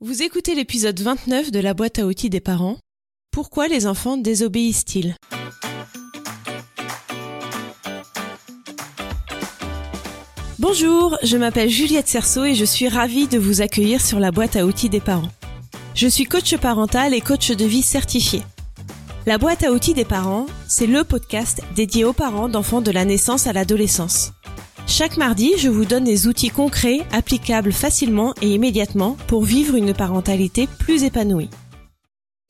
Vous écoutez l'épisode 29 de la boîte à outils des parents. Pourquoi les enfants désobéissent-ils? Bonjour, je m'appelle Juliette Cerceau et je suis ravie de vous accueillir sur la boîte à outils des parents. Je suis coach parental et coach de vie certifié. La boîte à outils des parents, c'est le podcast dédié aux parents d'enfants de la naissance à l'adolescence. Chaque mardi, je vous donne des outils concrets, applicables facilement et immédiatement pour vivre une parentalité plus épanouie.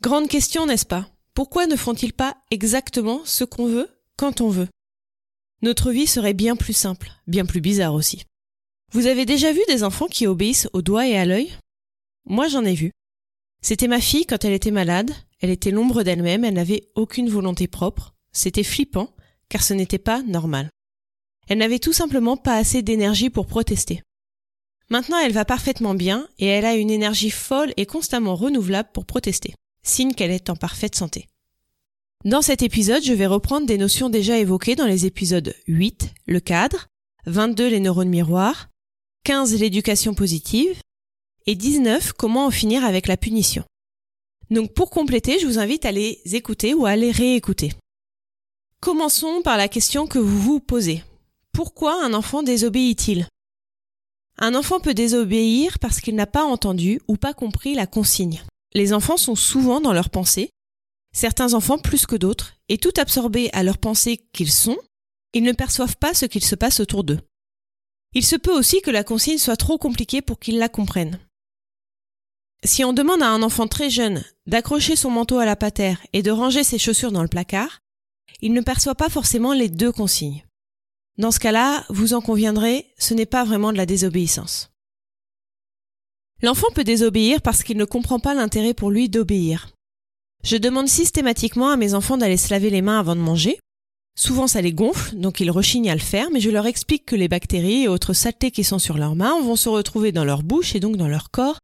Grande question, n'est-ce pas? Pourquoi ne font-ils pas exactement ce qu'on veut quand on veut? Notre vie serait bien plus simple, bien plus bizarre aussi. Vous avez déjà vu des enfants qui obéissent au doigt et à l'œil? Moi j'en ai vu. C'était ma fille quand elle était malade, elle était l'ombre d'elle-même, elle n'avait aucune volonté propre, c'était flippant, car ce n'était pas normal. Elle n'avait tout simplement pas assez d'énergie pour protester. Maintenant, elle va parfaitement bien et elle a une énergie folle et constamment renouvelable pour protester, signe qu'elle est en parfaite santé. Dans cet épisode, je vais reprendre des notions déjà évoquées dans les épisodes 8, le cadre, 22, les neurones miroirs, 15, l'éducation positive, et 19, comment en finir avec la punition. Donc pour compléter, je vous invite à les écouter ou à les réécouter. Commençons par la question que vous vous posez. Pourquoi un enfant désobéit-il? Un enfant peut désobéir parce qu'il n'a pas entendu ou pas compris la consigne. Les enfants sont souvent dans leurs pensées, certains enfants plus que d'autres, et tout absorbés à leurs pensées qu'ils sont, ils ne perçoivent pas ce qu'il se passe autour d'eux. Il se peut aussi que la consigne soit trop compliquée pour qu'ils la comprennent. Si on demande à un enfant très jeune d'accrocher son manteau à la patère et de ranger ses chaussures dans le placard, il ne perçoit pas forcément les deux consignes. Dans ce cas-là, vous en conviendrez, ce n'est pas vraiment de la désobéissance. L'enfant peut désobéir parce qu'il ne comprend pas l'intérêt pour lui d'obéir. Je demande systématiquement à mes enfants d'aller se laver les mains avant de manger. Souvent ça les gonfle, donc ils rechignent à le faire, mais je leur explique que les bactéries et autres saletés qui sont sur leurs mains vont se retrouver dans leur bouche et donc dans leur corps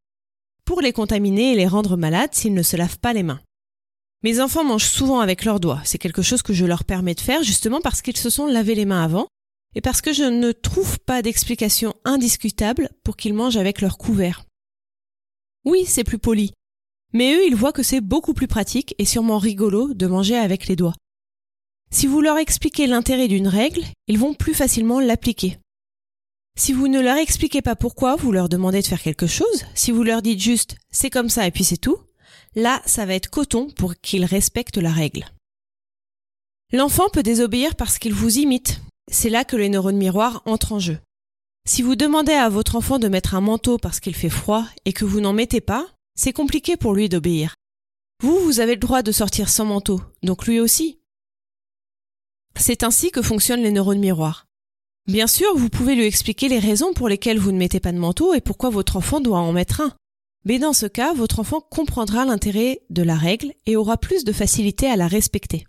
pour les contaminer et les rendre malades s'ils ne se lavent pas les mains. Mes enfants mangent souvent avec leurs doigts, c'est quelque chose que je leur permets de faire justement parce qu'ils se sont lavés les mains avant, et parce que je ne trouve pas d'explication indiscutable pour qu'ils mangent avec leur couvert. Oui, c'est plus poli. Mais eux, ils voient que c'est beaucoup plus pratique et sûrement rigolo de manger avec les doigts. Si vous leur expliquez l'intérêt d'une règle, ils vont plus facilement l'appliquer. Si vous ne leur expliquez pas pourquoi vous leur demandez de faire quelque chose, si vous leur dites juste c'est comme ça et puis c'est tout, là ça va être coton pour qu'ils respectent la règle. L'enfant peut désobéir parce qu'il vous imite, c'est là que les neurones miroirs entrent en jeu. Si vous demandez à votre enfant de mettre un manteau parce qu'il fait froid et que vous n'en mettez pas, c'est compliqué pour lui d'obéir. Vous, vous avez le droit de sortir sans manteau, donc lui aussi. C'est ainsi que fonctionnent les neurones miroirs. Bien sûr, vous pouvez lui expliquer les raisons pour lesquelles vous ne mettez pas de manteau et pourquoi votre enfant doit en mettre un. Mais dans ce cas, votre enfant comprendra l'intérêt de la règle et aura plus de facilité à la respecter.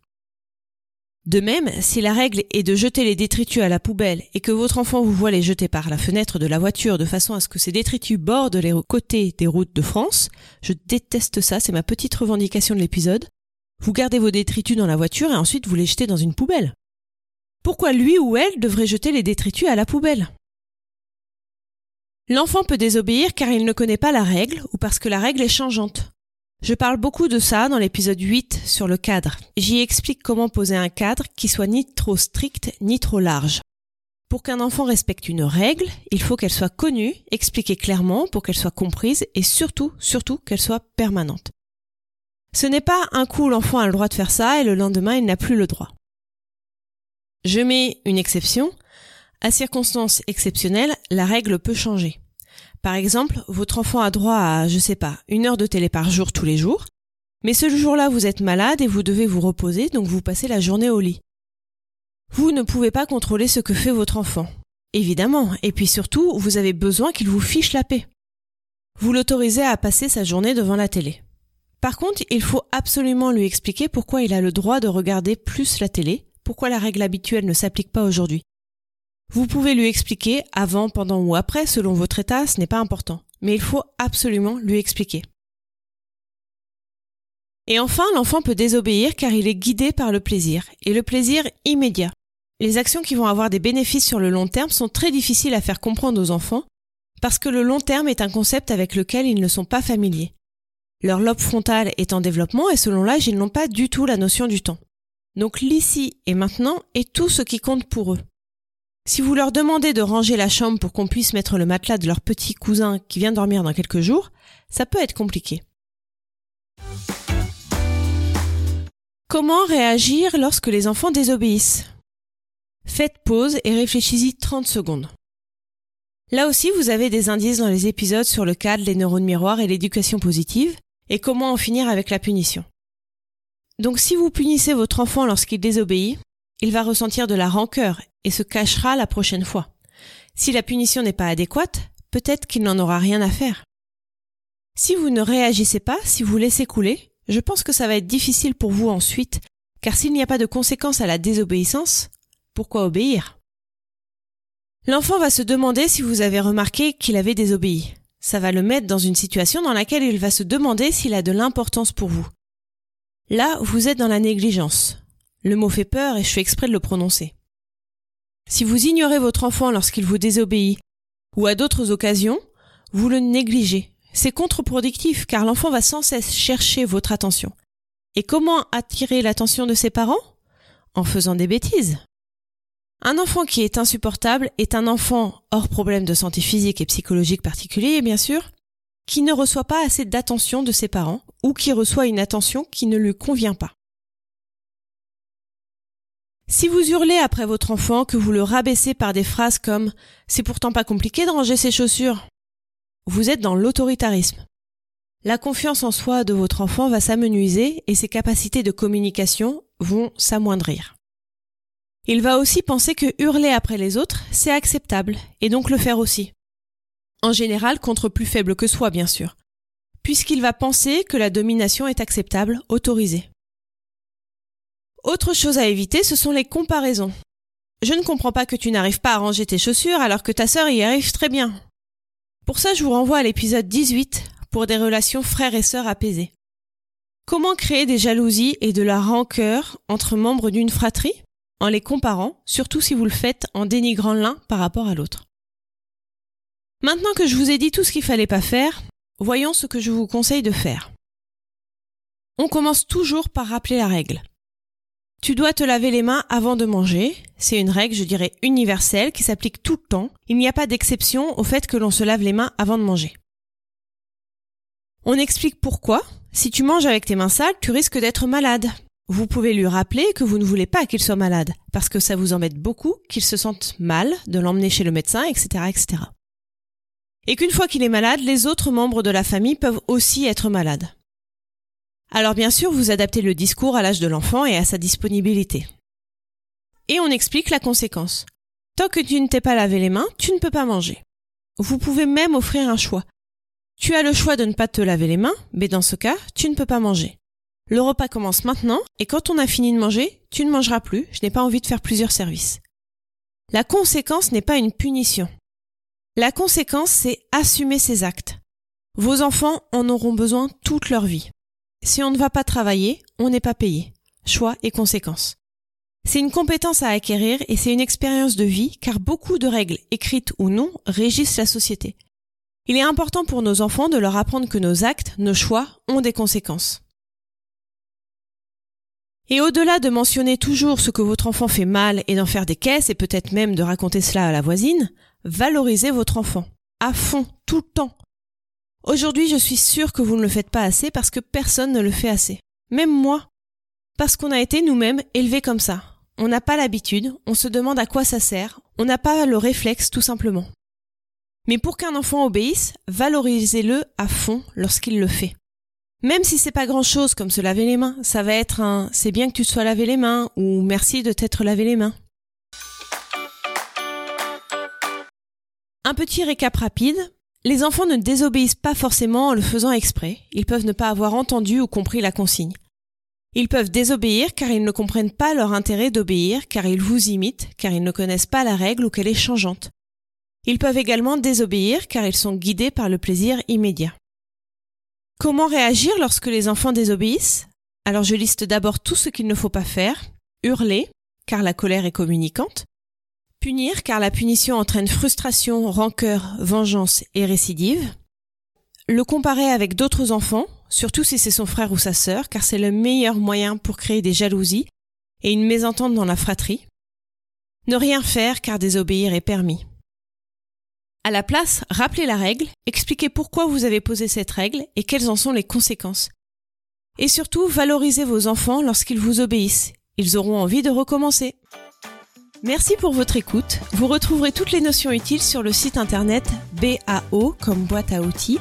De même, si la règle est de jeter les détritus à la poubelle et que votre enfant vous voit les jeter par la fenêtre de la voiture de façon à ce que ces détritus bordent les côtés des routes de France, je déteste ça, c'est ma petite revendication de l'épisode, vous gardez vos détritus dans la voiture et ensuite vous les jetez dans une poubelle. Pourquoi lui ou elle devrait jeter les détritus à la poubelle? L'enfant peut désobéir car il ne connaît pas la règle ou parce que la règle est changeante. Je parle beaucoup de ça dans l'épisode 8 sur le cadre. J'y explique comment poser un cadre qui soit ni trop strict ni trop large. Pour qu'un enfant respecte une règle, il faut qu'elle soit connue, expliquée clairement pour qu'elle soit comprise et surtout, surtout qu'elle soit permanente. Ce n'est pas un coup l'enfant a le droit de faire ça et le lendemain il n'a plus le droit. Je mets une exception. À circonstances exceptionnelles, la règle peut changer. Par exemple, votre enfant a droit à, je sais pas, une heure de télé par jour tous les jours, mais ce jour-là vous êtes malade et vous devez vous reposer, donc vous passez la journée au lit. Vous ne pouvez pas contrôler ce que fait votre enfant. Évidemment, et puis surtout, vous avez besoin qu'il vous fiche la paix. Vous l'autorisez à passer sa journée devant la télé. Par contre, il faut absolument lui expliquer pourquoi il a le droit de regarder plus la télé, pourquoi la règle habituelle ne s'applique pas aujourd'hui. Vous pouvez lui expliquer avant, pendant ou après, selon votre état, ce n'est pas important. Mais il faut absolument lui expliquer. Et enfin, l'enfant peut désobéir car il est guidé par le plaisir, et le plaisir immédiat. Les actions qui vont avoir des bénéfices sur le long terme sont très difficiles à faire comprendre aux enfants parce que le long terme est un concept avec lequel ils ne sont pas familiers. Leur lobe frontal est en développement et selon l'âge, ils n'ont pas du tout la notion du temps. Donc l'ici et maintenant est tout ce qui compte pour eux. Si vous leur demandez de ranger la chambre pour qu'on puisse mettre le matelas de leur petit cousin qui vient dormir dans quelques jours, ça peut être compliqué. Comment réagir lorsque les enfants désobéissent? Faites pause et réfléchissez 30 secondes. Là aussi, vous avez des indices dans les épisodes sur le cadre, les neurones miroirs et l'éducation positive, et comment en finir avec la punition. Donc si vous punissez votre enfant lorsqu'il désobéit, il va ressentir de la rancœur et se cachera la prochaine fois. Si la punition n'est pas adéquate, peut-être qu'il n'en aura rien à faire. Si vous ne réagissez pas, si vous laissez couler, je pense que ça va être difficile pour vous ensuite, car s'il n'y a pas de conséquence à la désobéissance, pourquoi obéir? L'enfant va se demander si vous avez remarqué qu'il avait désobéi. Ça va le mettre dans une situation dans laquelle il va se demander s'il a de l'importance pour vous. Là, vous êtes dans la négligence. Le mot fait peur et je fais exprès de le prononcer. Si vous ignorez votre enfant lorsqu'il vous désobéit, ou à d'autres occasions, vous le négligez. C'est contre-productif car l'enfant va sans cesse chercher votre attention. Et comment attirer l'attention de ses parents? En faisant des bêtises. Un enfant qui est insupportable est un enfant hors problème de santé physique et psychologique particulier, bien sûr, qui ne reçoit pas assez d'attention de ses parents ou qui reçoit une attention qui ne lui convient pas. Si vous hurlez après votre enfant, que vous le rabaissez par des phrases comme C'est pourtant pas compliqué de ranger ses chaussures, vous êtes dans l'autoritarisme. La confiance en soi de votre enfant va s'amenuiser et ses capacités de communication vont s'amoindrir. Il va aussi penser que hurler après les autres, c'est acceptable, et donc le faire aussi. En général contre plus faible que soi, bien sûr, puisqu'il va penser que la domination est acceptable, autorisée. Autre chose à éviter, ce sont les comparaisons. Je ne comprends pas que tu n'arrives pas à ranger tes chaussures alors que ta sœur y arrive très bien. Pour ça, je vous renvoie à l'épisode 18 pour des relations frères et sœurs apaisées. Comment créer des jalousies et de la rancœur entre membres d'une fratrie en les comparant, surtout si vous le faites en dénigrant l'un par rapport à l'autre? Maintenant que je vous ai dit tout ce qu'il fallait pas faire, voyons ce que je vous conseille de faire. On commence toujours par rappeler la règle. Tu dois te laver les mains avant de manger. C'est une règle, je dirais, universelle qui s'applique tout le temps. Il n'y a pas d'exception au fait que l'on se lave les mains avant de manger. On explique pourquoi. Si tu manges avec tes mains sales, tu risques d'être malade. Vous pouvez lui rappeler que vous ne voulez pas qu'il soit malade, parce que ça vous embête beaucoup qu'il se sente mal, de l'emmener chez le médecin, etc., etc. Et qu'une fois qu'il est malade, les autres membres de la famille peuvent aussi être malades. Alors bien sûr, vous adaptez le discours à l'âge de l'enfant et à sa disponibilité. Et on explique la conséquence. Tant que tu ne t'es pas lavé les mains, tu ne peux pas manger. Vous pouvez même offrir un choix. Tu as le choix de ne pas te laver les mains, mais dans ce cas, tu ne peux pas manger. Le repas commence maintenant, et quand on a fini de manger, tu ne mangeras plus, je n'ai pas envie de faire plusieurs services. La conséquence n'est pas une punition. La conséquence, c'est assumer ses actes. Vos enfants en auront besoin toute leur vie. Si on ne va pas travailler, on n'est pas payé. Choix et conséquences. C'est une compétence à acquérir et c'est une expérience de vie car beaucoup de règles, écrites ou non, régissent la société. Il est important pour nos enfants de leur apprendre que nos actes, nos choix, ont des conséquences. Et au-delà de mentionner toujours ce que votre enfant fait mal et d'en faire des caisses et peut-être même de raconter cela à la voisine, valorisez votre enfant. À fond, tout le temps. Aujourd'hui, je suis sûre que vous ne le faites pas assez parce que personne ne le fait assez. Même moi. Parce qu'on a été nous-mêmes élevés comme ça. On n'a pas l'habitude, on se demande à quoi ça sert, on n'a pas le réflexe tout simplement. Mais pour qu'un enfant obéisse, valorisez-le à fond lorsqu'il le fait. Même si c'est pas grand chose comme se laver les mains, ça va être un c'est bien que tu te sois lavé les mains ou merci de t'être lavé les mains. Un petit récap rapide. Les enfants ne désobéissent pas forcément en le faisant exprès, ils peuvent ne pas avoir entendu ou compris la consigne. Ils peuvent désobéir car ils ne comprennent pas leur intérêt d'obéir, car ils vous imitent, car ils ne connaissent pas la règle ou qu'elle est changeante. Ils peuvent également désobéir car ils sont guidés par le plaisir immédiat. Comment réagir lorsque les enfants désobéissent? Alors je liste d'abord tout ce qu'il ne faut pas faire, hurler, car la colère est communicante, Punir car la punition entraîne frustration, rancœur, vengeance et récidive. Le comparer avec d'autres enfants, surtout si c'est son frère ou sa sœur, car c'est le meilleur moyen pour créer des jalousies et une mésentente dans la fratrie. Ne rien faire car désobéir est permis. À la place, rappelez la règle, expliquez pourquoi vous avez posé cette règle et quelles en sont les conséquences. Et surtout, valorisez vos enfants lorsqu'ils vous obéissent. Ils auront envie de recommencer. Merci pour votre écoute. Vous retrouverez toutes les notions utiles sur le site internet BAO comme boîte à outils,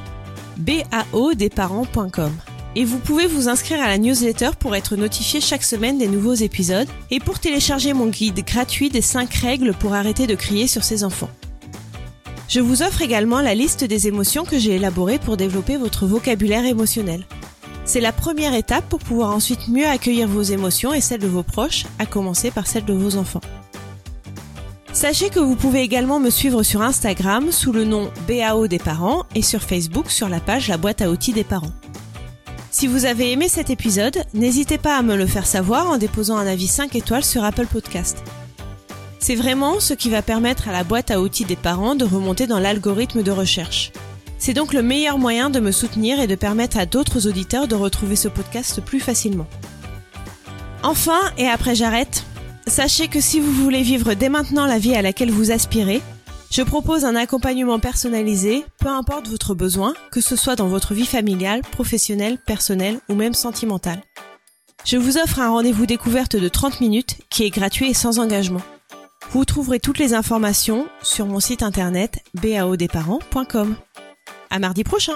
baodesparents.com. Et vous pouvez vous inscrire à la newsletter pour être notifié chaque semaine des nouveaux épisodes et pour télécharger mon guide gratuit des 5 règles pour arrêter de crier sur ses enfants. Je vous offre également la liste des émotions que j'ai élaborées pour développer votre vocabulaire émotionnel. C'est la première étape pour pouvoir ensuite mieux accueillir vos émotions et celles de vos proches, à commencer par celles de vos enfants. Sachez que vous pouvez également me suivre sur Instagram sous le nom BAO des parents et sur Facebook sur la page La boîte à outils des parents. Si vous avez aimé cet épisode, n'hésitez pas à me le faire savoir en déposant un avis 5 étoiles sur Apple Podcast. C'est vraiment ce qui va permettre à la boîte à outils des parents de remonter dans l'algorithme de recherche. C'est donc le meilleur moyen de me soutenir et de permettre à d'autres auditeurs de retrouver ce podcast plus facilement. Enfin, et après j'arrête, Sachez que si vous voulez vivre dès maintenant la vie à laquelle vous aspirez, je propose un accompagnement personnalisé, peu importe votre besoin, que ce soit dans votre vie familiale, professionnelle, personnelle ou même sentimentale. Je vous offre un rendez-vous découverte de 30 minutes qui est gratuit et sans engagement. Vous trouverez toutes les informations sur mon site internet baodesparents.com. À mardi prochain!